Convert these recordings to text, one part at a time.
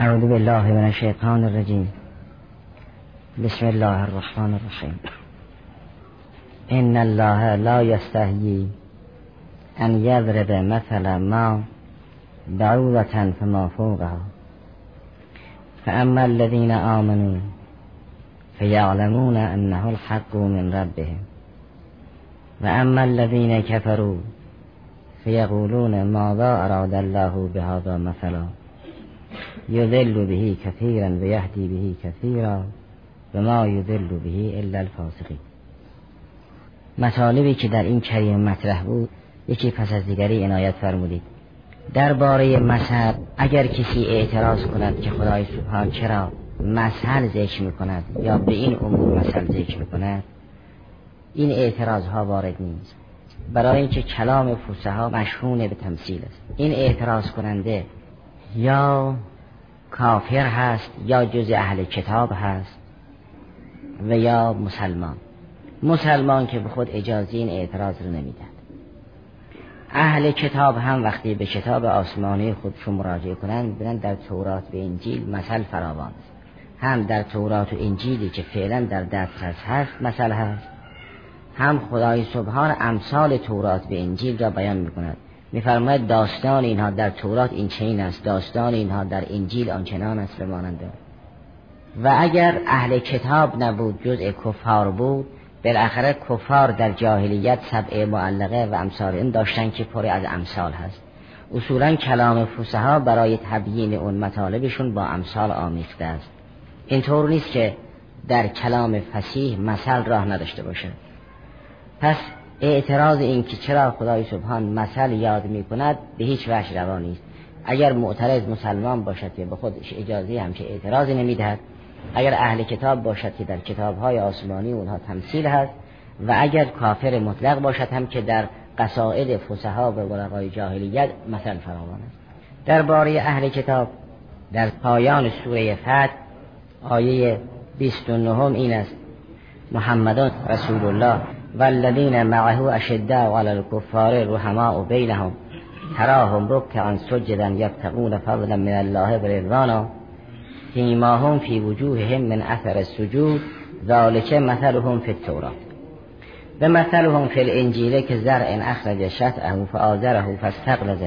اعوذ بالله من الشیطان الرجیم بسم الله الرحمن الرحیم ان الله لا یستحیی ان یضرب مثلا ما بعوضة فما فوقها. فأما الذين آمنوا فيعلمون أنه الحق من ربهم. وأما الذين كفروا فيقولون ماذا أراد الله بهذا مثلا. يذل به كثيرا ويهدي به كثيرا وما يذل به الا الفاسقين. مطالبی که در این کریم مطرح بود یکی پس از دیگری عنایت فرمودید. درباره مثل اگر کسی اعتراض کند که خدای سبحان چرا مثل ذکر می کند یا به این امور مثل ذکر می کند این اعتراض ها وارد نیست. برای اینکه کلام ها مشهون به تمثیل است. این اعتراض کننده یا کافر هست یا جز اهل کتاب هست و یا مسلمان. مسلمان که به خود اجازه این اعتراض رو نمیدن اهل کتاب هم وقتی به کتاب آسمانی خودشون مراجعه کنند ببینن در تورات و انجیل مثل فراوان هم در تورات و انجیلی که فعلا در دسترس هست مثل هست هم خدای سبحان امثال تورات و انجیل را بیان می‌کند. میفرماید داستان اینها در تورات این چین است. داستان اینها در انجیل آنچنان است بماننده و اگر اهل کتاب نبود جزء کفار بود بالاخره کفار در جاهلیت سبع معلقه و امثال این داشتن که پر از امثال هست. اصولا کلام فسها برای تبیین اون مطالبشون با امثال آمیخته است. اینطور نیست که در کلام فسیح مثل راه نداشته باشه. پس اعتراض این که چرا خدای سبحان مثل یاد می کند به هیچ وجه روا نیست. اگر معترض مسلمان باشد که به خودش اجازه همچه اعتراضی نمی‌دهد اگر اهل کتاب باشد که در کتاب های آسمانی اونها تمثیل هست و اگر کافر مطلق باشد هم که در قصائد فسها و ورقای جاهلیت مثل فراوان است. درباره اهل کتاب در پایان سوره فتح آیه 29 این است. محمدان رسول الله والذین معه اشداء على الكفار رحماء بینهم. تراهم رکعا سجدا یبتغون فضلا من الله ورضوانا سیماهم فی وجوههم من اثر السجود ذالک مثلهم فی التورات. و مثلهم فی الانجیل که زرع اخرج شطعه فآزره فاستغلظ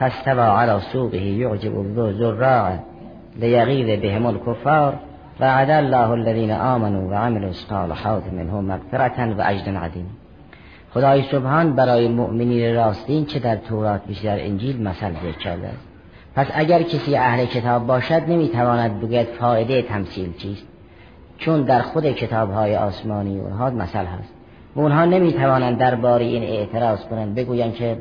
فاستوى على سوقه يعجب الزراع لیغیظ بهم الكفار وعد الله الذين آمنوا وعملوا الصالحات منهم مغفرة و اجر عظیم خدای سبحان برای مؤمنین راستین چه در تورات بیشتر انجیل مثل ذکر کرده است. پس اگر کسی اهل کتاب باشد نمی‌تواند بگوید فایده تمثیل چیست چون در خود کتاب های آسمانی اونها مثل هست. و اونها نمی‌توانند درباره این اعتراض کنند بگویند که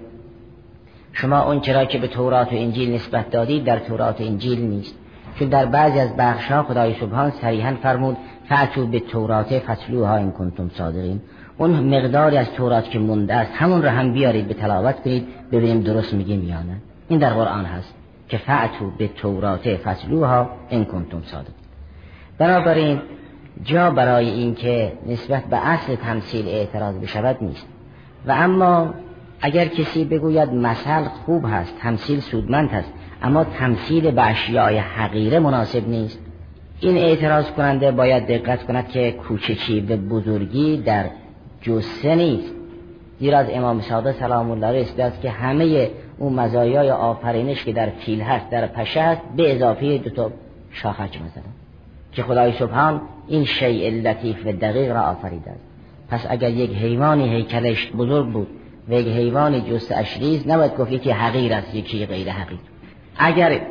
شما اون چرا که به تورات و انجیل نسبت دادید در تورات و انجیل نیست. چون در بعضی از بخش ها خدای سبحان صریحا فرمود فعتو به تورات فصلوها این کنتم صادقین. اون مقداری از تورات که مونده است همون رو هم بیارید به تلاوت کنید ببینیم درست میگیم یا نه. این در قرآن هست که فعتو به تورات فصلوها این کنتم صادق بنابراین جا برای اینکه نسبت به اصل تمثیل اعتراض بشود نیست. و اما اگر کسی بگوید مثل خوب هست تمثیل سودمند هست اما تمثیل به اشیاء حقیره مناسب نیست. این اعتراض کننده باید دقت کند که کوچکی به بزرگی در جسه نیست. زیرا از امام صادق سلام الله رسیده است که همه اون مزایای آفرینش که در فیل هست در پشه هست به اضافه دو تا شاخک مثلا که خدای سبحان این شیء لطیف و دقیق را آفریده است. پس اگر یک حیوانی هیکلش بزرگ بود و یک حیوان جست اشریز نباید گفت یکی حقیر است یکی غیر حقیر. اگر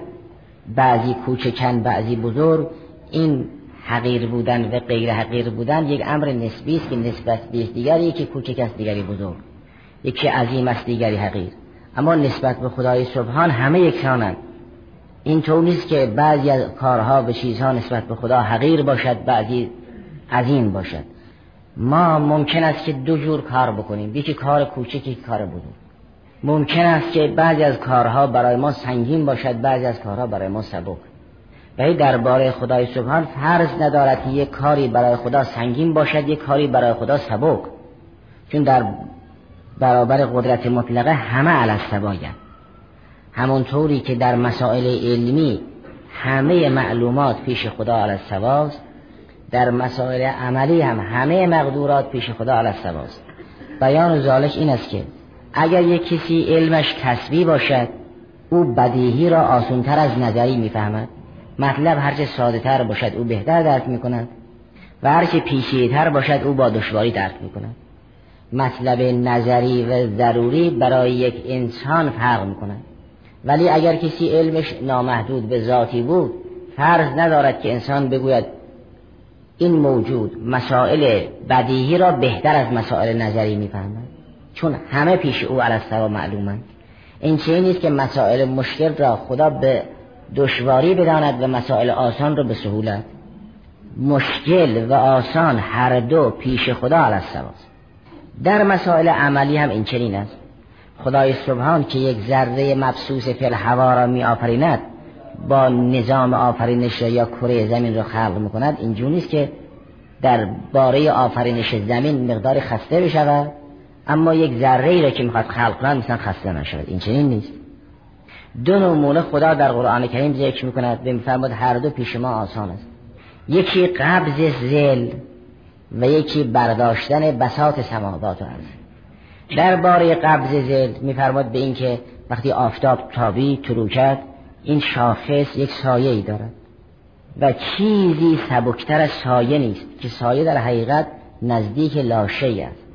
بعضی کوچکن بعضی بزرگ این حقیر بودن و غیر حقیر بودن یک امر نسبی است که نسبت به دیگری یکی کوچک است دیگری بزرگ. یکی عظیم است دیگری حقیر. اما نسبت به خدای سبحان همه یکسانند. این طور نیست که بعضی از کارها به چیزها نسبت به خدا حقیر باشد بعضی عظیم باشد. ما ممکن است که دو جور کار بکنیم. یکی کار کوچک یکی کار بزرگ. ممکن است که بعضی از کارها برای ما سنگین باشد بعضی از کارها برای ما سبک. ولی درباره خدای سبحان فرض ندارد که یک کاری برای خدا سنگین باشد یک کاری برای خدا سبک. چون در برابر قدرت مطلقه همه همون همونطوری که در مسائل علمی همه معلومات پیش خدا علی السواست در مسائل عملی هم همه مقدورات پیش خدا علی السواست. بیان ذالک این است که اگر یک کسی علمش کسبی باشد او بدیهی را آسونتر از نظری می‌فهمد. مطلب هرچه ساده تر باشد او بهتر درک می‌کند. و هرچه پیچیده‌تر باشد او با دشواری درک می‌کند. مطلب نظری و ضروری برای یک انسان فرق می‌کند. ولی اگر کسی علمش نامحدود به ذاتی بود فرض ندارد که انسان بگوید این موجود مسائل بدیهی را بهتر از مسائل نظری می‌فهمد. چون همه پیش او علی معلومند. این چه نیست که مسائل مشکل را خدا به دشواری بداند و مسائل آسان را به سهولت. مشکل و آسان هر دو پیش خدا علی در مسائل عملی هم این چنین است. خدای سبحان که یک ذره مبسوس فی هوا را می آفریند با نظام آفرینش یا کره زمین را خلق می‌کند اینجور نیست که در باره آفرینش زمین مقدار خسته بشود اما یک ذره ای را که می‌خواد خلق کند مثلا خسته نشود. این چنین نیست. دو نمونه خدا در قرآن کریم ذکر می‌کند به میفرماد هر دو پیش ما آسان است. یکی قبض زل و یکی برداشتن بساط سماوات و در درباره قبض زل میفرماد به اینکه وقتی آفتاب تابی طلوع کرد این شاخص یک سایه ای دارد. و چیزی سبکتر از سایه نیست که سایه در حقیقت نزدیک لاشه است.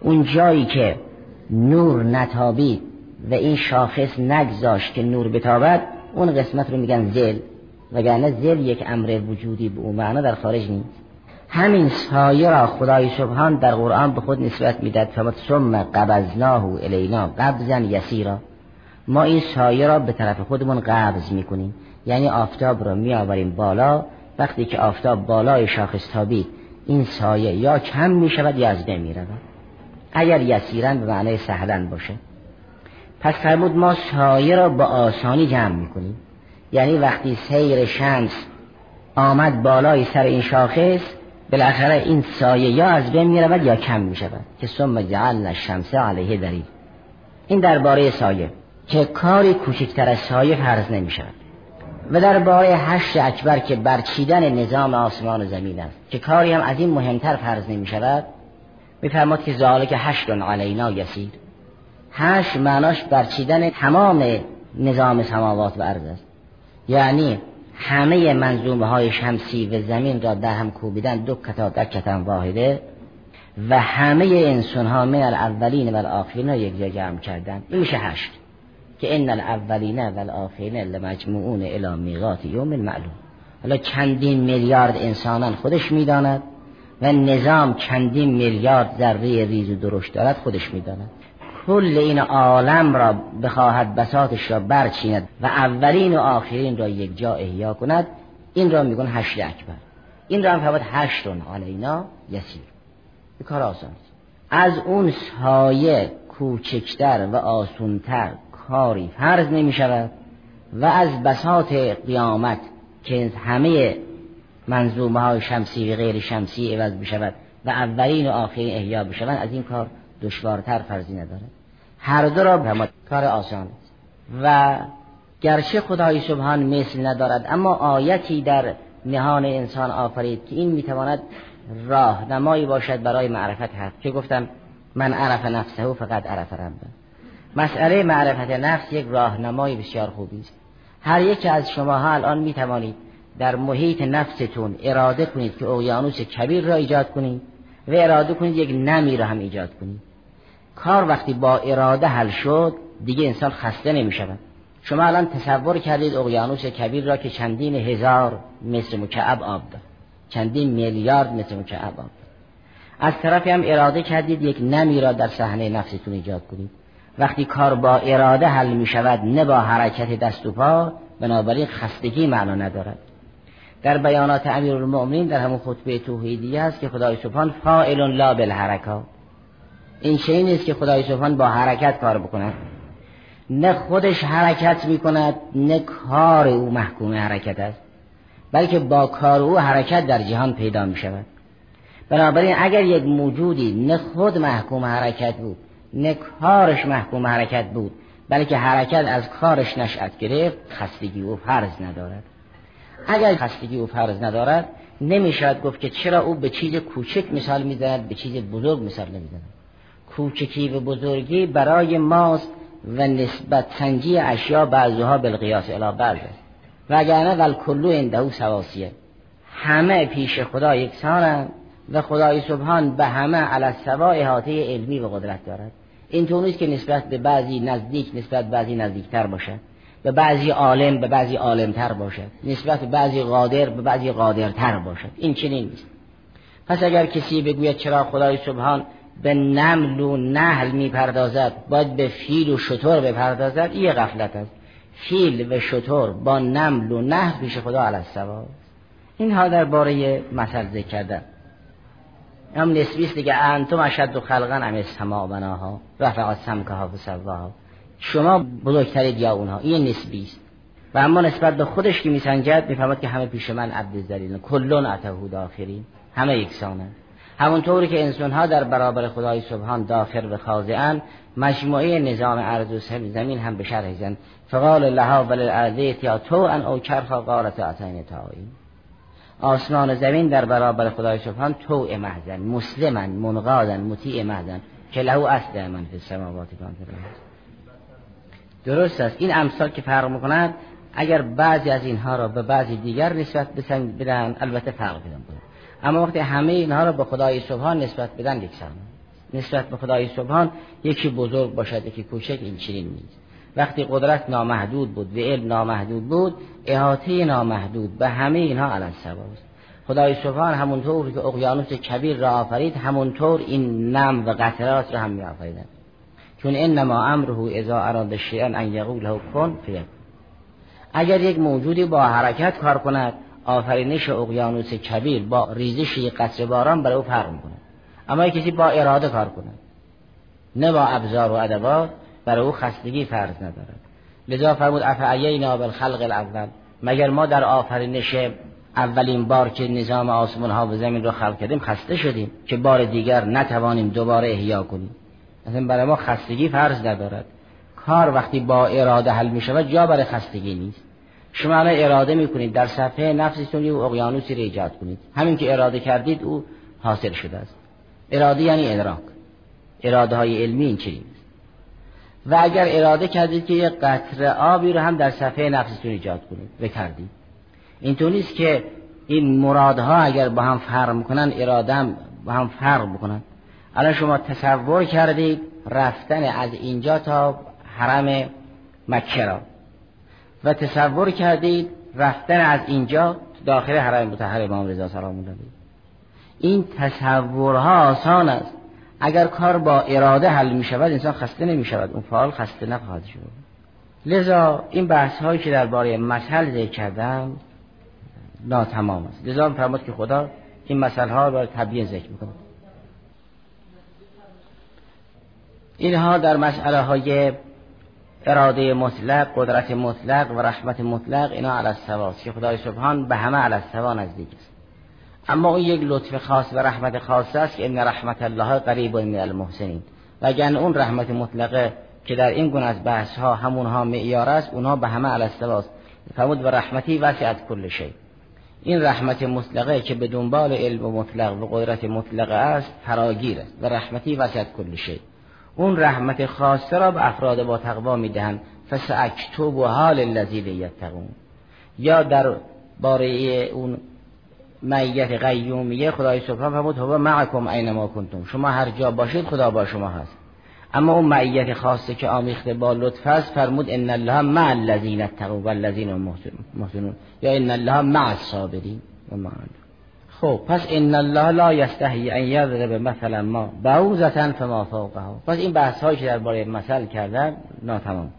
اون جایی که نور نتابید و این شاخص نگذاشت که نور بتابد اون قسمت رو میگن زل. وگرنه زل یک امر وجودی به اون معنا در خارج نیست. همین سایه را خدای سبحان در قرآن به خود نسبت می‌داد فمت ثم قبضناه الینا قبضا یسیرا. ما این سایه را به طرف خودمون قبض می‌کنیم. یعنی آفتاب را میآوریم بالا. وقتی که آفتاب بالای شاخص تابید این سایه یا کم می‌شود یا از بین می‌رود. اگر یسیرن به معنی سهلن باشه. پس فرمود ما سایه را با آسانی جمع می‌کنیم. یعنی وقتی سیر شمس آمد بالای سر این شاخص بالاخره این سایه یا از بین می‌رود یا کم می‌شود. که ثم جعلنا الشمس علیه دلیل. این درباره سایه. که کاری کوچکتر از سایه فرض نمی شود و درباره هشت اکبر که برچیدن نظام آسمان و زمین است. که کاری هم از این مهمتر فرض نمی شود میفرماد که ذالک هشت علینا یسیر. هشت معناش برچیدن تمام نظام سماوات و ارض است. یعنی همه منظومه های شمسی و زمین را در هم کوبیدن دو کتاب در کتاب واحده و همه انسان ها من الاولین و الاخرین را یک جا جمع کردن. این میشه هشت. که ان الاولین و الاخرین لمجموعون الى میقات یوم معلوم. حالا چندین میلیارد انسانان خودش می‌داند. و نظام چندین میلیارد ذره ریز و درشت دارد خودش می‌داند. کل این عالم را بخواهد بساتش را برچیند و اولین و آخرین را یک جا احیا کند. این را میگن هشت اکبر. این را هم فرمود هشتون علینا یسیر. به کار آسان از اون سایه کوچکتر و آسونتر کاری فرض نمی شود و از بساط قیامت که همه منظومه های شمسی و غیر شمسی عوض بشود و اولین و آخرین احیا بشوند از این کار دشوارتر فرضی ندارد. هر دو را کار آسان است. و گرچه خدای سبحان مثل ندارد اما آیتی در نهان انسان آفرید که این می‌تواند راه نمایی باشد برای معرفت حق. که گفتم من عرف نفسه فقط عرف ربه. مسئله معرفت نفس یک راهنمای بسیار خوبی است. هر یک از شما ها الان می توانید در محیط نفستون اراده کنید که اقیانوس کبیر را ایجاد کنید و اراده کنید یک نمی را هم ایجاد کنید کار وقتی با اراده حل شد دیگه انسان خسته نمی شود. شما الان تصور کردید اقیانوس کبیر را که چندین هزار مثل مکعب آب داد. چندین میلیارد مثل مکعب آب از طرفی هم اراده کردید یک نمی را در صحنه نفستون ایجاد کنید. وقتی کار با اراده حل می شود نه با حرکت دست و پا بنابراین خستگی معنا ندارد. در بیانات امیر المؤمنین در همون خطبه توحیدی است که خدای سبحان فائل لا بالحرکات این چه نیست که خدای سبحان با حرکت کار بکند نه خودش حرکت می کند نه کار او محکوم حرکت است بلکه با کار او حرکت در جهان پیدا می شود بنابراین اگر یک موجودی نه خود محکوم حرکت بود نه کارش محکوم حرکت بود بلکه حرکت از کارش نشأت گرفت خستگی و فرض ندارد. اگر خستگی او فرض ندارد نمی‌شود گفت که چرا او به چیز کوچک مثال می‌زند به چیز بزرگ مثال نمی‌زند. کوچکی و بزرگی برای ماست و نسبت سنجی اشیا بعضها بالقیاس الی بعض است. و اگر ول کلو عنده سواسیه همه پیش خدا یکسانند و خدای سبحان به همه علی سوا احاطه علمی و قدرت دارد. این نیست که نسبت به بعضی نزدیک نسبت به بعضی نزدیکتر باشد. به بعضی عالم به بعضی عالمتر باشد. نسبت به بعضی قادر به بعضی قادرتر باشد. این چنین نیست. پس اگر کسی بگوید چرا خدای سبحان به نمل و نهل می‌پردازد باید به فیل و شطور بپردازد این غفلت است. فیل و شطور با نمل و نهل پیش خدا علی اینها درباره مثل ذکر کردن. هم نسبیست دیگه انتم اشد و خلقن ام السما بناها رفع سمکها و سواها شما بزرگترید یا اونها این نسبی است. و اما نسبت به خودش که میسنجد می‌فهمد که همه پیش من عبد ذلیل کلون اتهو داخرین همه یکسانه. همونطوری که انسان ها در برابر خدای سبحان داخل و خاضعن مجموعه نظام عرض و زمین هم به شرح زن فقال لها وللارض یا تو ان او کرخا قالت اتین تاوین آسمان زمین در برابر خدای سبحان تو محزن مسلمن منقادن مطیع محزن که لهو اصل من فی السماوات درست است. این امثال که فرق می‌کنند اگر بعضی از اینها را به بعضی دیگر نسبت بدن البته فرق کنند اما وقتی همه اینها را به خدای سبحان نسبت بدن یکسان نسبت به خدای سبحان یکی بزرگ باشد یکی کوچک این چنین نیست. وقتی قدرت نامحدود بود و علم نامحدود بود احاطه نامحدود به همه اینها علم سواست خدای سبحان همونطور که اقیانوس کبیر را آفرید همونطور این نم و قطرات را هم می آفریدن چون انما امره اذا اراد شیئا ان یقول له کن اگر یک موجودی با حرکت کار کند آفرینش اقیانوس کبیر با ریزش یک قطره باران برای او فرق می‌کنه اما کسی با اراده کار کند. نه با ابزار و ادوات برای او خستگی فرض ندارد. لذا فرمود افعینا بالخلق الاول؟ مگر ما در آفرینش اولین بار که نظام آسمان ها و زمین رو خلق کردیم خسته شدیم که بار دیگر نتوانیم دوباره احیا کنیم؟ مثلا برای ما خستگی فرض ندارد. کار وقتی با اراده حل می شود جا برای خستگی نیست. شما الان اراده می‌کنید در صفحه نفستون یه اقیانوسی رو ایجاد کنید. همین که اراده کردید او حاصل شده است. اراده یعنی ادراک. اراده های علمی این چیزی و اگر اراده کردید که یک قطره آبی رو هم در صفحه نفستون ایجاد کنید بکردید اینطور نیست که این مرادها اگر با هم فرق می‌کنن اراده هم با هم فرق بکنن. الان شما تصور کردید رفتن از اینجا تا حرم مکه را. و تصور کردید رفتن از اینجا داخل حرم مطهر امام رضا سلام الله این تصورها آسان است. اگر کار با اراده حل می شود انسان خسته نمی شود. اون فعال خسته نخواهد شد. لذا این بحث هایی که درباره مسئله ذکر کردم ناتمام است. لذا فرمود که خدا این مسئله ها را تبیین ذکر می‌کنه اینها در مسئله های اراده مطلق قدرت مطلق و رحمت مطلق اینا علی السواست که خدای سبحان به همه علی السوا نزدیک است. اما اون یک لطف خاص و رحمت خاص است که ان رحمت الله قریب من المحسنین. و اگر اون رحمت مطلقه که در این گونه از بحث ها همونها معیار است اونها به همه علی السواست فرمود و رحمتی وسعت کل شی. این رحمت مطلقه که به دنبال علم مطلق و قدرت مطلقه است فراگیر است. و رحمتی وسعت کل شی. اون رحمت خاصه را به افراد با تقوا می‌دهند فساکتب و حال الذین یتقون. یا در باره اون معیت قیومیه خدای سبحان فرمود هو معکم اینما کنتم. شما هر جا باشید خدا با شما هست. اما اون معیت خاصه که آمیخته با لطف است فرمود ان الله مع الذین اتقوا والذین محسنون. یا ان الله مع الصابرین و خب پس ان الله لا یستحی ان یضرب مثلا ما بعوزتا فما فوقها پس این بحث هایی که درباره مثل کردن ناتمام.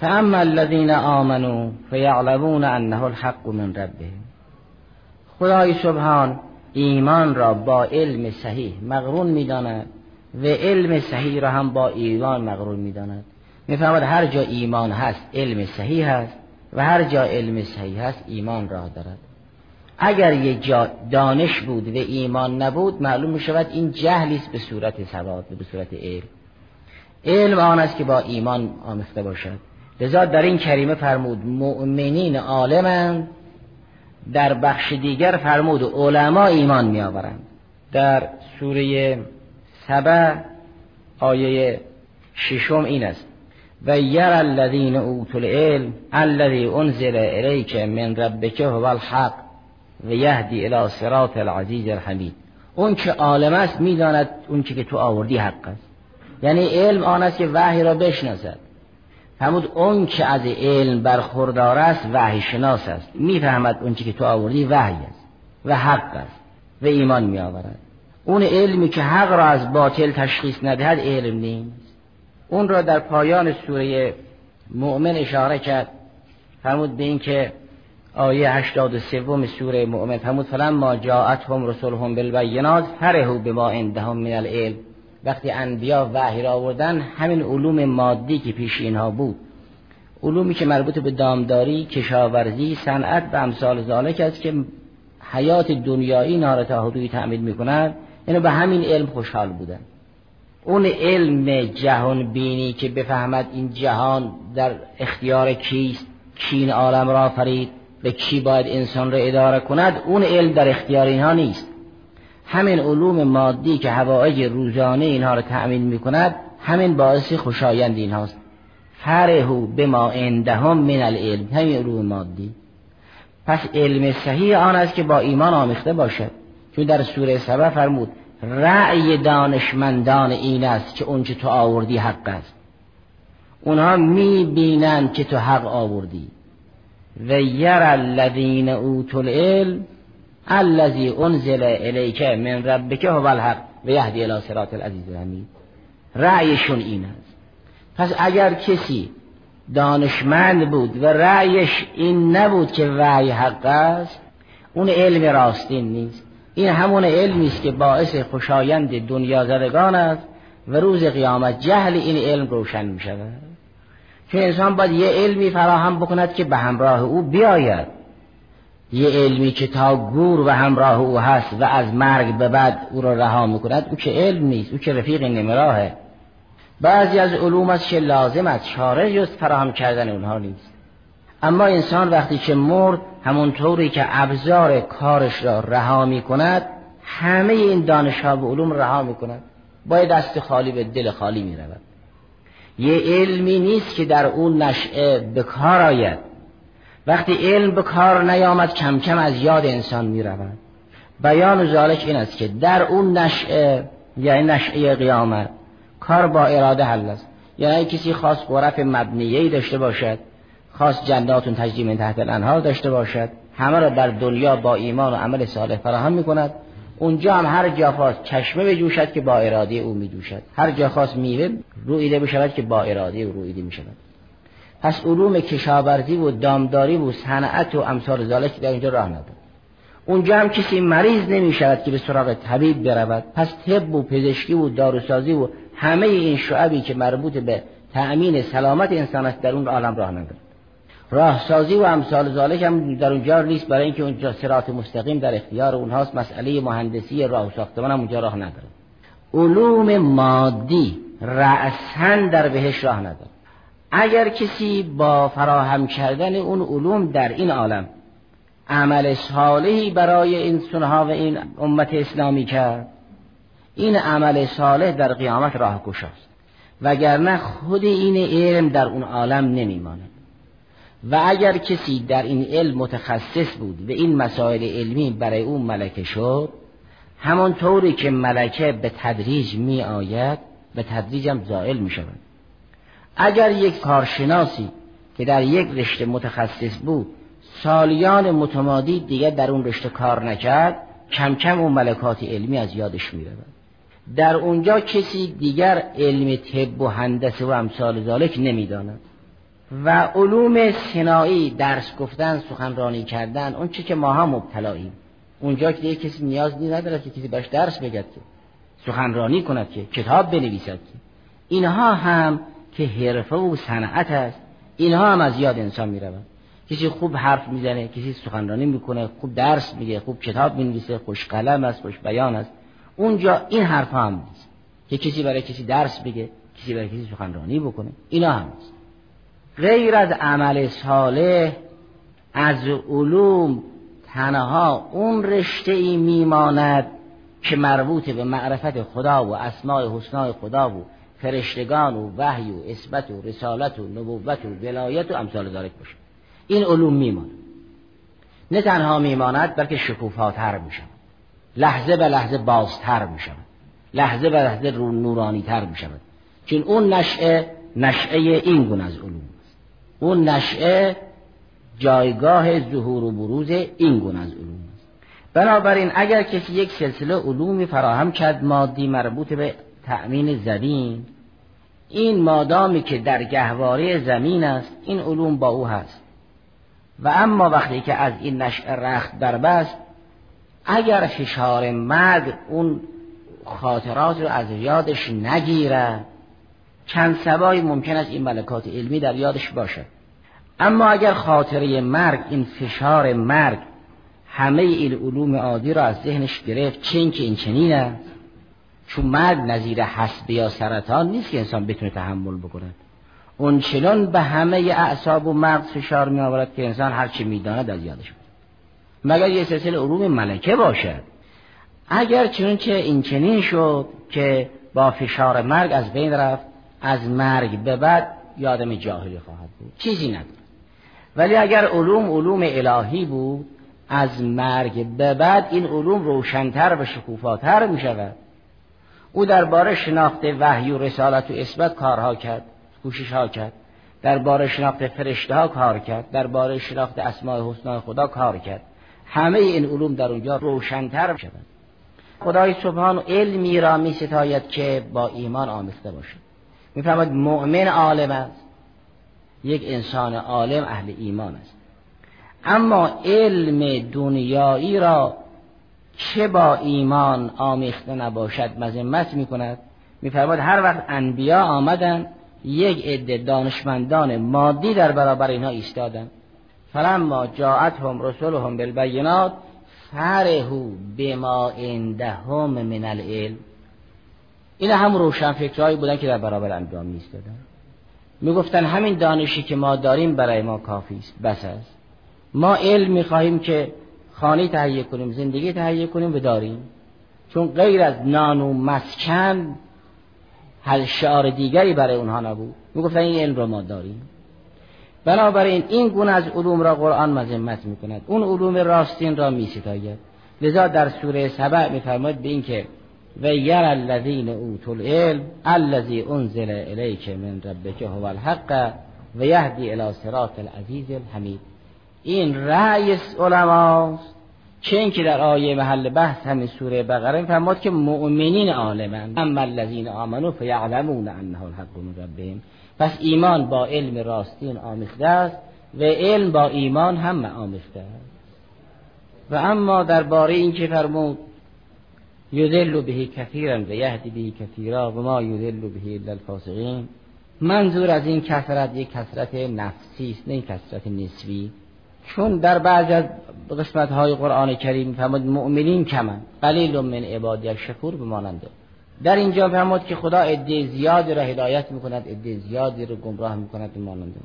فاما الذين آمنوا فیعلمون انه الحق من ربهم خدای سبحان ایمان را با علم صحیح مقرون می‌داند و علم صحیح را هم با ایمان مقرون می‌داند. می‌فهمد هر جا ایمان هست علم صحیح هست و هر جا علم صحیح هست ایمان راه دارد. اگر یک جا دانش بود و ایمان نبود معلوم می شود این جهلی است به صورت سواد به صورت علم. علم آن است که با ایمان آمیخته باشد. لذا در این کریمه فرمود مؤمنین عالمند. در بخش دیگر فرمود علما ایمان می آورند در سوره سبع آیه ششم این است. و یر الذین اوتوا العلم الذی انزل الیک من ربک هو الحق. و یهدی الی صراط العزیز الحمید اون که عالم است می‌داند اون که تو آوردی حق است. یعنی علم آن است که وحی را بشناسد. فرمود اون که از علم برخوردار است وحی شناس است. می‌فهمد اون که تو آوردی وحی است و حق است و ایمان می آورد اون علمی که حق را از باطل تشخیص ندهد علم نیست. اون را در پایان سوره مؤمن اشاره کرد. فرمود به این که آیه 83 سوره مؤمن فرمود فلما جاءتهم رسولهم بالبینات فرحوا بما عندهم من العلم. وقتی انبیا وحی را آوردن همین علوم مادی که پیش اینها بود. علومی که مربوط به دامداری، کشاورزی، صنعت و امثال ذالک است که حیات دنیایی اینها را تا حدودی تعمید می‌کنند. اینو به همین علم خوشحال بودن. اون علم جهان بینی که بفهمد این جهان در اختیار کیست کی این عالم را فرید. به کی باید انسان را اداره کند اون علم در اختیار اینها نیست. همین علوم مادی که هوایج روزانه اینها را تأمین می کند همین باعث خوشایند اینهاست. فرهو به ما عندهم من العلم همین علوم مادی. پس علم صحیح آن است که با ایمان آمیخته باشد. چون در سوره سبا فرمود رأی دانشمندان این است که اون تو آوردی حق است. اونها می بینند که تو حق آوردی. و یر الذین اوتوا العلم الذي انزل الیک من ربک هو الحق و یهدی الی صراط العزیز الحمید رأیشون این است. پس اگر کسی دانشمند بود و رأیش این نبود که وحی حق است اون علم راستین نیست. این همون علمی است که باعث خوشایند دنیا زدگان است و روز قیامت جهل این علم روشن می شود چون انسان باید یه علمی فراهم بکند که به همراه او بیاید. یه علمی که تا گور و همراه او هست و از مرگ به بعد او را رها می‌کند او که علم نیست او که رفیق نمراهه بعضی از علوم است که لازم است شارع جست فراهم کردن اونها نیست. اما انسان وقتی که مرد همونطوری که ابزار کارش را رها می کند همه این دانش ها و علوم رها می کند باید دست خالی به دل خالی می رود یه علمی نیست که در اون نشعه به کار آید. وقتی علم به کار نیامد کم کم از یاد انسان می رود بیان ذالک این است که در اون نشعه یعنی نشعه قیامت کار با اراده حل است. یعنی کسی خاص غرف مبنیهی داشته باشد خاص جناتون تجری من تحت الانهار داشته باشد همه را در دنیا با ایمان و عمل صالح فراهم می کند اونجا هم هر جا خواست چشمه بجوشد که با اراده او می جوشد هر جا خواست میوه رویده بشود که با اراده او رویده می شود پس علوم کشاورزی و دامداری و صنعت و امثال ذالک در اینجا راه ندارد. اونجا هم کسی مریض نمی شود که به سراغ طبیب برود. پس طب و پزشکی و داروسازی و همه این شعبی که مربوط به تأمین سلامت انسان است در اون عالم راه ندارد. راهسازی و امثال ذالک هم در اونجا نیست برای اینکه اونجا سرات مستقیم در اختیار اونهاست. مسئله مهندسی راه و ساختمان هم اونجا راه نداره. علوم مادی رأسا در بهش راه نداره. اگر کسی با فراهم کردن اون علوم در این عالم عمل صالحی برای این سنها و این امت اسلامی کرد این عمل صالح در قیامت راه گشاست وگرنه خود این علم در اون عالم نمیماند. و اگر کسی در این علم متخصص بود و این مسائل علمی برای اون ملکه شد همانطوری که ملکه به تدریج می آید به تدریج هم زائل می شود اگر یک کارشناسی که در یک رشته متخصص بود سالیان متمادی دیگر در اون رشته کار نکرد کم کم اون ملکات علمی از یادش می رود. در اونجا کسی دیگر علم طب و هندسه و امثال ذالک نمی‌داند و علوم سنایی درس گفتن سخنرانی کردن اون چی که ما هم مبتلاییم. اونجا که کسی نیاز نداره که کسی باش درس بگد که سخنرانی کند که کتاب بنویسد که. اینها هم که حرفه و صنعت است. اینها هم از یاد انسان می روند کسی خوب حرف می‌زنه کسی سخنرانی می‌کنه خوب درس میگه خوب کتاب می‌نویسه خوش قلم است خوش بیان است. اونجا این حرف هم نیست. که کسی برای کسی درس بگه کسی برای کسی سخنرانی بکنه. اینا هم نیست. غیر از عمل صالح از علوم تنها اون رشته ای میماند که مربوط به معرفت خدا و اسماع حسنای خدا و فرشتگان و وحی و اثبت و رسالت و نبوت و ولایت و امثال دارک باشه. این علوم میماند. نه تنها میماند بلکه شکوفاتر میشن لحظه به لحظه بازتر میشن لحظه به لحظه نورانی تر می‌شود. چون اون نشعه نشعه این گونه از علوم. اون نشعه جایگاه ظهور و بروز این گونه از علوم است. بنابراین اگر کسی یک سلسله علومی فراهم کرد مادی مربوط به تأمین زمین این مادامی که در گهواره زمین است این علوم با او هست. و اما وقتی که از این نشع رخت بربست اگر فشار مرگ اون خاطرات رو از یادش نگیره چند سبایی ممکن است این ملکات علمی در یادش باشه. اما اگر خاطره مرگ این فشار مرگ همه این علوم عادی را از ذهنش گرفت چین که این چنین است؟ چون مرگ نظیر حسب یا سرطان نیست که انسان بتونه تحمل بکنه. اون چنان به همه اعصاب و مغز فشار می آورد که انسان هر چی می‌داند از یادش بود مگر یه سلسله علوم ملکه باشد؟ اگر چنانچه این چنین شد که با فشار مرگ از بین رفت از مرگ به بعد یادم جاهلی خواهد بود. چیزی نداره ولی اگر علوم علوم الهی بود از مرگ به بعد این علوم روشنتر و شکوفاتر می شود او درباره شناخت وحی و رسالت و اثبات کارها کرد کوشش ها کرد. درباره شناخت فرشته ها کار کرد درباره شناخت اسماء حسنا خدا کار کرد. همه این علوم در اونجا روشنتر شود خدای سبحان علمی را می ستاید که با ایمان آمیخته باشد. می‌فهمد مؤمن عالم است. یک انسان عالم اهل ایمان است. اما علم دنیایی را چه با ایمان آمیخته نباشد مذمت می کند هر وقت انبیا آمدن یک عده دانشمندان مادی در برابر اینها ایستادن. فلما جاءتهم رسولهم بالبینات فرهو بما عندهم من العلم. این هم روشن فکرهایی بودن که در برابر انبیا می ایستادن می‌گفتن همین دانشی که ما داریم برای ما کافی است. بس است. ما علم می‌خواهیم که خانه تهیه کنیم زندگی تهیه کنیم و داریم. چون غیر از نان و مسکن هر شعار دیگری برای اونها نبود. می‌گفتن این علم را ما داریم. بنابراین این گونه از علوم را قرآن مذمت می‌کند. اون علوم راستین را میستاید. لذا در سوره سبع میفرماید به اینکه و یر الذین اوتوا العلم الذی انزل الیک من ربک هو الحق و یهدی الی صراط العزیز الحمید. این رأی علماست. چه اینکه در آیه محل بحث همین سوره بقره فرماد که مؤمنین عالمن اما الذین آمنوا فیعلمون انه الحق من ربهم. پس ایمان با علم راستین آمیخته است و علم با ایمان هم آمیخته است. و اما درباره این که فرمود یذل به کثیرا و یهدی به کثیرا و ما یذل به الا الفاسقین منظور از این کثرت یک کثرت نفسی است نه کثرت نسبی. چون در بعض از قسمت های قرآن کریم فرمود مؤمنین کمن قلیل من عبادی شکور بماننده در اینجا فرمود که خدا عده زیادی را هدایت می‌کند عده زیادی را گمراه می‌کند بماننده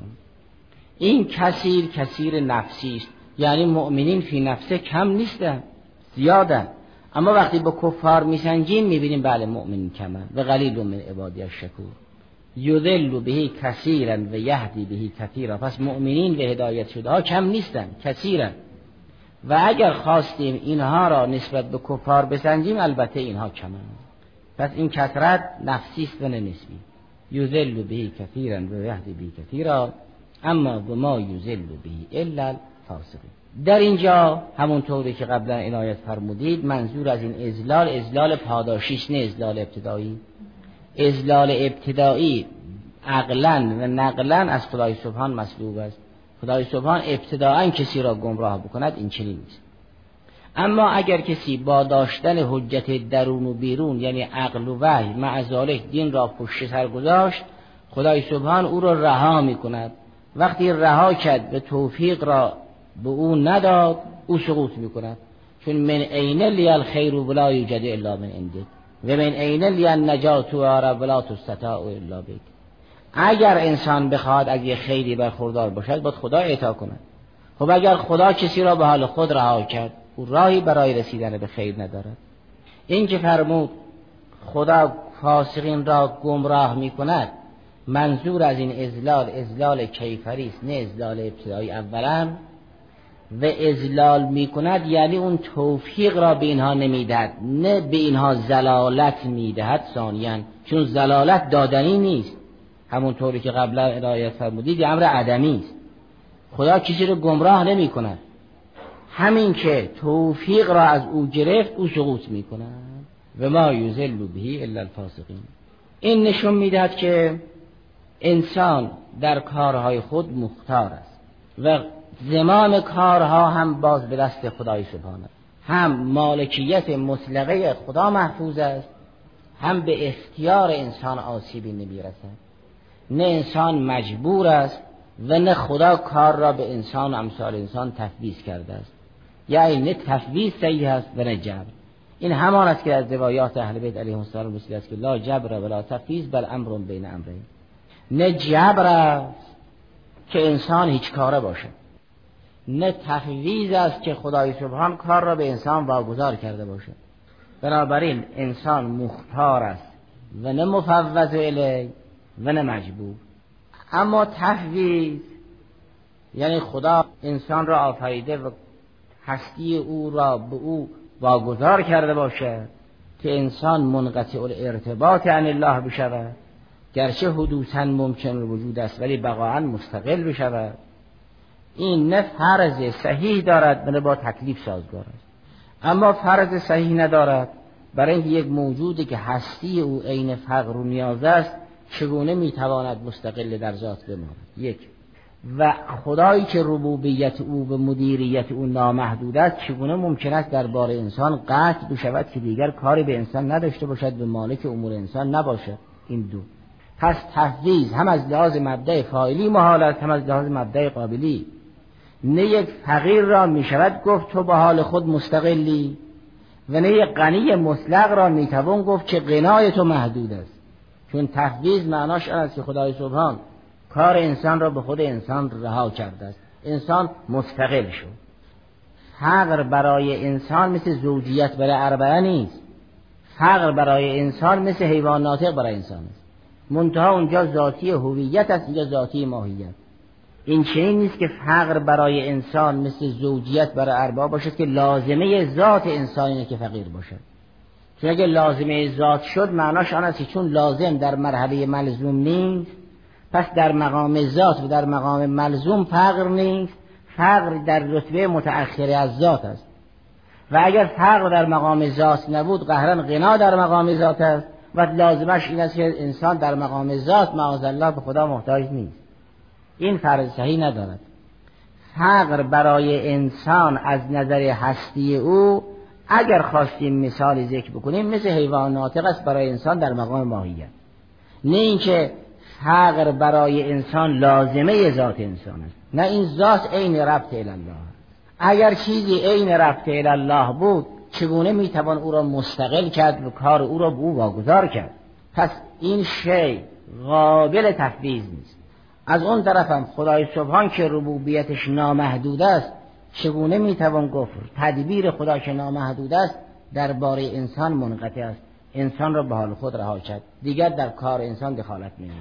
این کثیر کثیر نفسی است. یعنی مؤمنین فی نفسه کم نیستن زیادن اما وقتی با کفار میسنجیم می‌بینیم بله مؤمنین کمن و قلیل من عبادی شکور یذل به کثیرا و یهدی به کثیرا. پس مؤمنین به هدایت شده ها کم نیستن کثیرا و اگر خواستیم اینها را نسبت به کفار بسنجیم البته اینها کمن. پس این کثرت نفسی است و نسبی. یذل به کثیرا و یهدی به کثیرا. اما به ما یذل به الا الفاسقین در اینجا همونطوری که قبلا عنایت فرمودید منظور از این ازلال ازلال پاداشیش نه ازلال ابتدایی. ازلال ابتدایی عقلا و نقلا از خدای سبحان مسلوب است. خدای سبحان ابتداعا کسی را گمراه بکند این چنین نیست. اما اگر کسی با داشتن حجت درون و بیرون یعنی عقل و وحی معزالک دین را پشت سر گذاشت خدای سبحان او را رها می کند وقتی رها کرد به توفیق را به او نداد او سقوط می کند چون من عین لی الخیر ولا یوجد الا من عندک و من عین لی النجات و ولا تستطاع الا بک. اگر انسان بخواد اگه خیری برخوردار باشد باید خدا اعطا کند. خب اگر خدا کسی را به حال خود رها کرد او راهی برای رسیدن به خیر ندارد. این که فرمود خدا فاسقین را گمراه می کند منظور از این ازلال ازلال کیفری است نه ازلال ابتدایی اولا و ازلال می کند یعنی اون توفیق را به اینها نمی‌دهد نه به اینها زلالت می‌دهد ثانیا چون زلالت دادنی نیست. همونطوری که قبلا ارائه فرمودید امر عدمی است. خدا کسی رو گمراه نمی کند همین که توفیق را از او گرفت او سقوط می کند و ما یوزل بهی الا الفاسقین. این نشون می‌دهد که انسان در کارهای خود مختار است. و زمان کارها هم باز به دست خدای سبحانه. هم مالکیت مطلقه خدا محفوظ است هم به اختیار انسان آسیبی نمی‌رسد. نه انسان مجبور است و نه خدا کار را به انسان امثال انسان تفویض کرده است. یعنی نه تفویض صحیح است و نه جبر. این همان است که از روایات اهل بیت علیهم السلام رسیده است که لا جبر ولا تفویض بل امر بین امرین. نه جبر است که انسان هیچ کاره باشه نه تفویض است که خدای سبحان کار را به انسان واگذار کرده باشه بنابراین انسان مختار است و نه مفوض الی و نه مجبور. اما تفویض یعنی خدا انسان را آفریده و هستی او را به او واگذار کرده باشد که انسان منقطع الارتباط عن الله بشود. گرچه حدوثا ممکن وجود است ولی بقاعا مستقل بشود. این نه فرض صحیح دارد بله با تکلیف سازگار است. اما فرض صحیح ندارد برای یک موجودی که هستی او عین فقر و نیاز است چگونه می‌تواند مستقل در ذات بماند؟ یک. و خدایی که ربوبیت او و مدیریت او نامحدود است چگونه ممکن است درباره انسان قطع بشود که دیگر کاری به انسان نداشته باشد به مالک امور انسان نباشد؟ این دو. پس تفویض هم از لحاظ مبدع فاعلی محال است هم از لحاظ مبدع قابلی. نه یک فقیر را می شود گفت تو به حال خود مستقلی و نه یک غنی مطلق را می توان گفت که غنای تو محدود است. چون تفویض معناش آن است که خدای سبحان کار انسان را به خود انسان رها کرده است. انسان مستقل شد. فقر برای انسان مثل زوجیت برای اربعه نیست. فقر برای انسان مثل حیوان ناطق برای انسان است. منتها اونجا ذاتی هویت است اینجا ذاتی ماهیت. این چنین نیست که فقر برای انسان مثل زوجیت برای ارباب باشد که لازمه ذات انسانی که فقیر باشد. چون اگه لازمه ذات شد معناش آن است چون لازم در مرحله ملزوم نیست پس در مقام ذات و در مقام ملزوم فقر نیست. فقر در رتبه متأخره از ذات است. و اگر فقر در مقام ذات نبود قهرن غنا در مقام ذات است. و لازمش این است که انسان در مقام ذات معاذ الله به خدا محتاج نیست. این فرض صحیح ندارد. فقر برای انسان از نظر هستی او اگر خواستیم مثال ذکر بکنیم مثل حیوان ناطق است برای انسان در مقام ماهیت. نه اینکه فقر برای انسان لازمه ذات انسان است. نه این ذات عین ربط الله اگر چیزی عین ربط الله بود چگونه می‌توان او را مستقل کرد و کار او را به او واگذار کرد؟ پس این شی قابل تفویض نیست. از اون طرفم خدای سبحان که ربوبیتش نامحدود است چگونه می‌توان گفت تدبیر خدا که نامحدود است درباره انسان منقطع است. انسان را به حال خود رها کرد. دیگر در کار انسان دخالت نمی‌کنه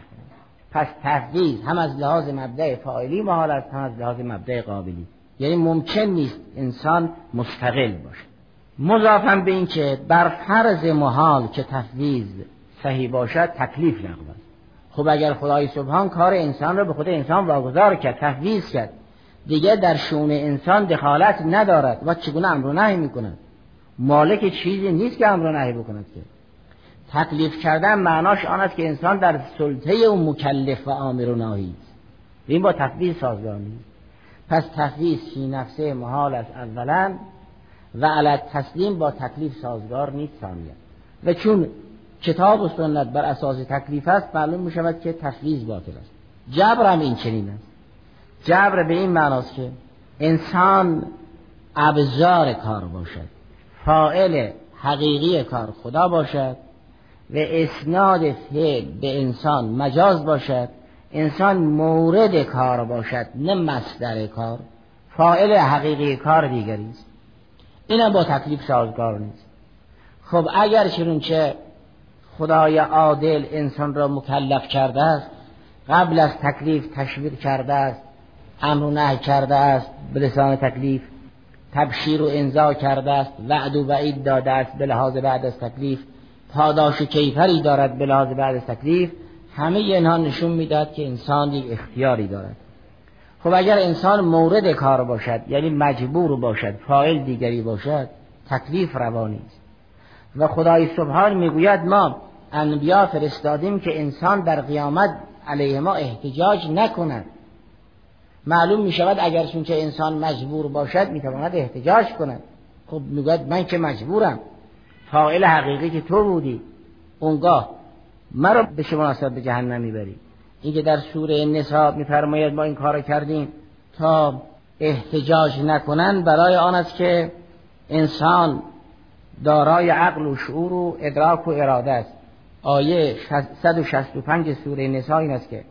پس تفویض هم از لحاظ مبدع فاعلی محال است هم از لحاظ مبدع قابلی. یعنی ممکن نیست انسان مستقل باشه مضافم به این که بر فرض محال که تفویض صحیح باشد تکلیف نقل است. خب اگر خدای سبحان کار انسان را به خود انسان واگذار کرد تفویض کرد دیگه در شون انسان دخالت ندارد. و چگونه امر و نهی می‌کند مالک چیزی نیست که امر و نهی بکند که. تکلیف کردن معناش آن است که انسان در سلطه و مکلف و آمر و ناهی است. این با تفویض سازگار نیست. پس تفویض فی نفسه محال است اولا و علت تسلیم با تکلیف سازگار نیست ثانیا. و چون کتاب و سنت بر اساس تکلیف است معلوم می شود که تفویض باطل است. جبر هم این چنین است. جبر به این معناست که انسان ابزار کار باشد فائل حقیقی کار خدا باشد و اسناد فعل به انسان مجاز باشد. انسان مورد کار باشد نه مصدر کار. فائل حقیقی کار دیگری است. اینم با تکلیف سازگار نیست. خب اگر چه خدای عادل انسان را مکلف کرده است قبل از تکلیف تشویر کرده است امر و نهی کرده است به لسان تکلیف تبشیر و انزا کرده است وعد و وعید داده است به لحاظ بعد از تکلیف پاداش کیفری دارد به لحاظ بعد از تکلیف همه اینها نشون می‌داد که انسان یک اختیاری دارد. خب اگر انسان مورد کار باشد یعنی مجبور باشد فاعل دیگری باشد تکلیف روانی است. و خدای سبحان می‌گوید ما انبیا فرستادیم که انسان در قیامت علیه ما احتجاج نکند. معلوم می شود اگر چون که انسان مجبور باشد می تواند احتجاج کند. خب می‌گوید من که مجبورم. فاعل حقیقی که تو بودی اونگاه مرا به شما نصب به جهنم می‌بری. این که در سوره نساء میفرماید ما این کار کردیم تا احتجاج نکنن برای آن است که انسان دارای عقل و شعور و ادراک و اراده است. آیه 165 سوره نساء این است که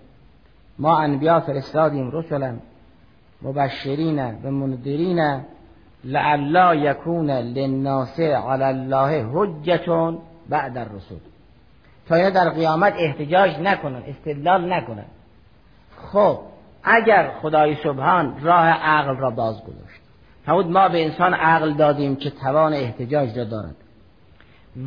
ما انبیا فرستادیم رسلا مبشرین و منذرین لعلا یکون للناس علی الله حجتون بعد الرسول. تا اینا در قیامت احتجاج نکنن استدلال نکنن. خب اگر خدای سبحان راه عقل را باز گذاشت فرمود ما به انسان عقل دادیم که توان احتجاج را دارد.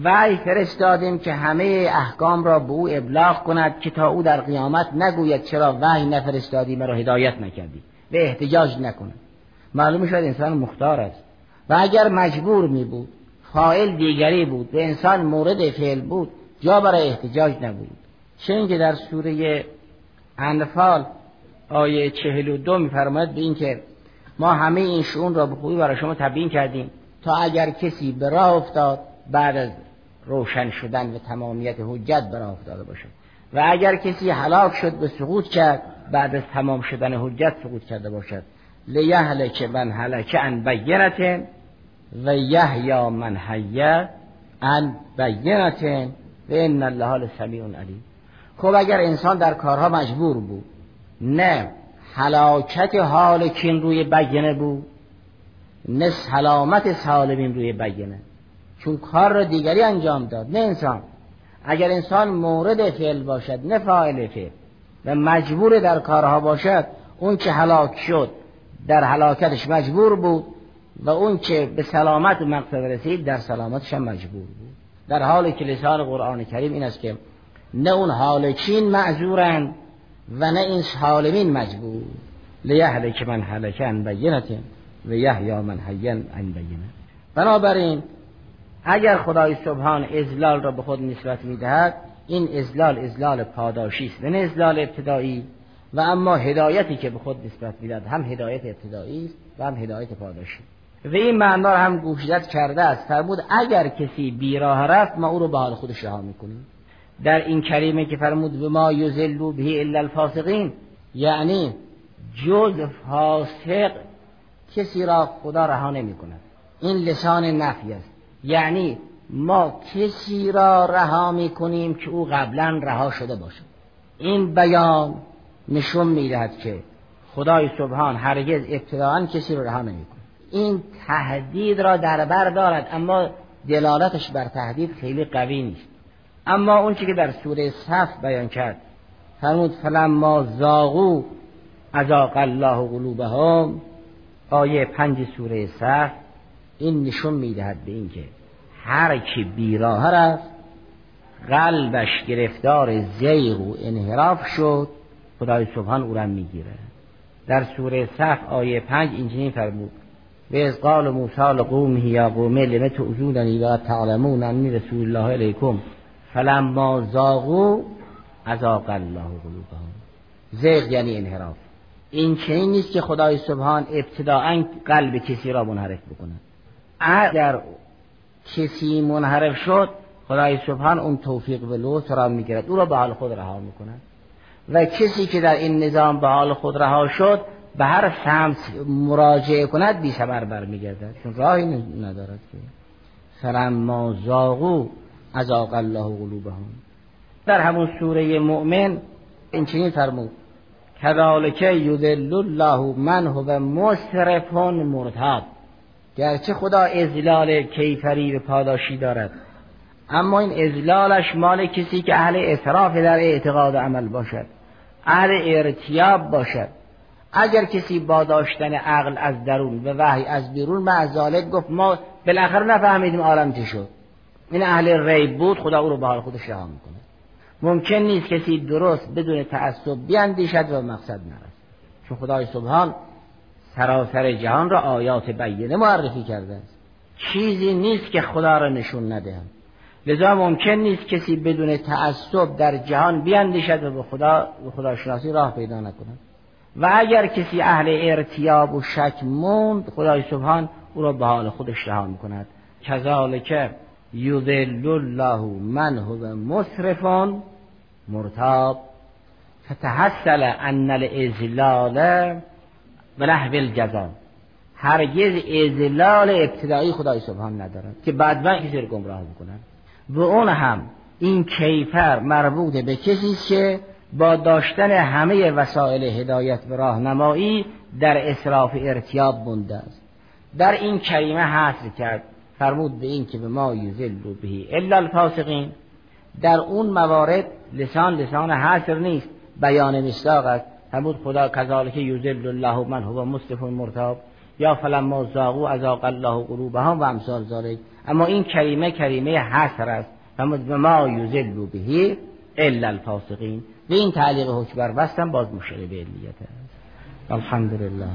وحی فرستادیم که همه احکام را به او ابلاغ کند که تا او در قیامت نگوید چرا وحی نفرستادی مرا هدایت نکردی. به احتجاج نکند معلوم شد انسان مختار است. و اگر مجبور می بود فائل دیگری بود و انسان مورد فعل بود جا برای احتجاج نبود. چون که در سوره انفال آیه چهل و دو میفرماید به این که ما همه این شون را به خوبی برای شما تبیین کردیم تا اگر کسی به راه افتاد بعد از روشن شدن و تمامیت حجت راه افتاده باشد و اگر کسی هلاک شد به سقوط کرد بعد از تمام شدن حجت سقوط کرده باشد. لیهلک من هلک ان بینت و یحیا من حیا ان بینت و ان الله سمیع علیم. خب اگر انسان در کارها مجبور بود نه حلاکت حالکین روی بینه بود نه سلامت سالمین روی بینه. چون کار را دیگری انجام داد. نه انسان. اگر انسان مورد فعل باشد نه فاعل فعل. و مجبور در کارها باشد اون که هلاک شد در هلاکتش مجبور بود و اون که به سلامت مقصد رسید در سلامتش هم مجبور بود. در حالی که لسان قرآن کریم این است که نه اون حالکین معذورن و نه این حالمین مجبور. لیهلک من هلک عن بینت و یحیا من حیا عن بینه بنابراین اگر خدای سبحان ازلال را به خود نسبت می‌دهد این ازلال ازلال پاداشی است نه ازلال ابتدایی. و اما هدایتی که به خود نسبت می‌دهد هم هدایت ابتدایی است و هم هدایت پاداشی. و این معنا هم گوشیدت کرده است. فرمود اگر کسی بیراه رفت ما او رو به حال خودش رها می‌کنیم. در این کریمه که فرمود به ما یزلو به الا الفاسقین یعنی جز فاسق کسی را خدا رها نمی کند این لسان نفی است. یعنی ما کسی را رها می کنیم که او قبلا رها شده باشد. این بیان نشون می‌دهد که خدای سبحان هرگز ابتداعا کسی را رها نمی این تهدید را در بر دارد اما دلالتش بر تهدید خیلی قوی نیست. اما اون که در سوره صف بیان کرد فرمود فلما زاغو ازاق الله قلوبهم. آیه پنج سوره صف این نشون می‌دهد به اینکه هر کی بیراه رفت قلبش گرفتار زیغ و انحراف شد خدای سبحان او را می‌گیره. در سوره صف آیه پنج اینجوری فرمود و از قال موسی لقومه یا قوم لم تعذوننی و تعلمون انی رسول الله علیکم فلما زاغو ازاق الله قلوبهم. زیغ یعنی انحراف. این چنین نیست که خدای سبحان ابتداعا قلب کسی را منحرف بکنه اگر کسی منحرف شد خدای سبحان اون توفیق و لطف را می‌گیرد. او را به حال خود رها می‌کند. و کسی که در این نظام به حال خود رها شد به هر سمت مراجعه کند بی سبر برمیگردد چون راهی ندارد که. فلما زاغو ازاق الله قلوبهم. در همون سوره مؤمن این چنین فرمود. کذالک یذل الله من هو مسرف مرتاب گرچه خدا ازلال کیفری به پاداشی دارد. اما این ازلالش مال کسی که اهل اصراف در اعتقاد عمل باشد اهل ارتیاب باشد. اگر کسی با داشتن عقل از درون و وحی از بیرون معزالت گفت ما بالاخره نفهمیدیم عالم چی شد. این اهل ریب بود خدا او رو به حال خودش رها می‌کنه. ممکن نیست کسی درست بدون تعصب بیاندیشد و مقصد نرسد. چون خدای سبحان سراسر جهان را آیات بینه معرفی کرده است. چیزی نیست که خدا را نشون ندهند لذا ممکن نیست کسی بدون تعصب در جهان بیاندیشد و به خدا به خدا شناسی راه پیدا نکند. و اگر کسی اهل ارتیاب و شک موند خدای سبحان او را به حال خودش رها می‌کند. کذالک یذل الله من هو مسرفون مرتاب. فتحصل ان الازلال به نحو الجزا هرگز ازلال ابتدایی خدای سبحان ندارد که بعد کسی رو گمراه می‌کنن و اون هم این کیفر مربوط به کسی که با داشتن همه وسایل هدایت و راهنمایی در اصراف ارتیاب بونده است. در این کریمه حصر کرد. فرمود به این که به ما یزل بهی الا الفاسقین. در اون موارد لسان لسان حصر نیست. بیان مصداق است. فرمود خدا کذالک یزل الله من هو مصطفى مرتاب یا فلما زاغو ازاق الله قلوبهم و امثال ذالک اما این کریمه کریمه حصر است. به ما یزل بهی الا الفاسقین. به این تعلیق حکم بر باز مشاره به علیت است. الحمدلله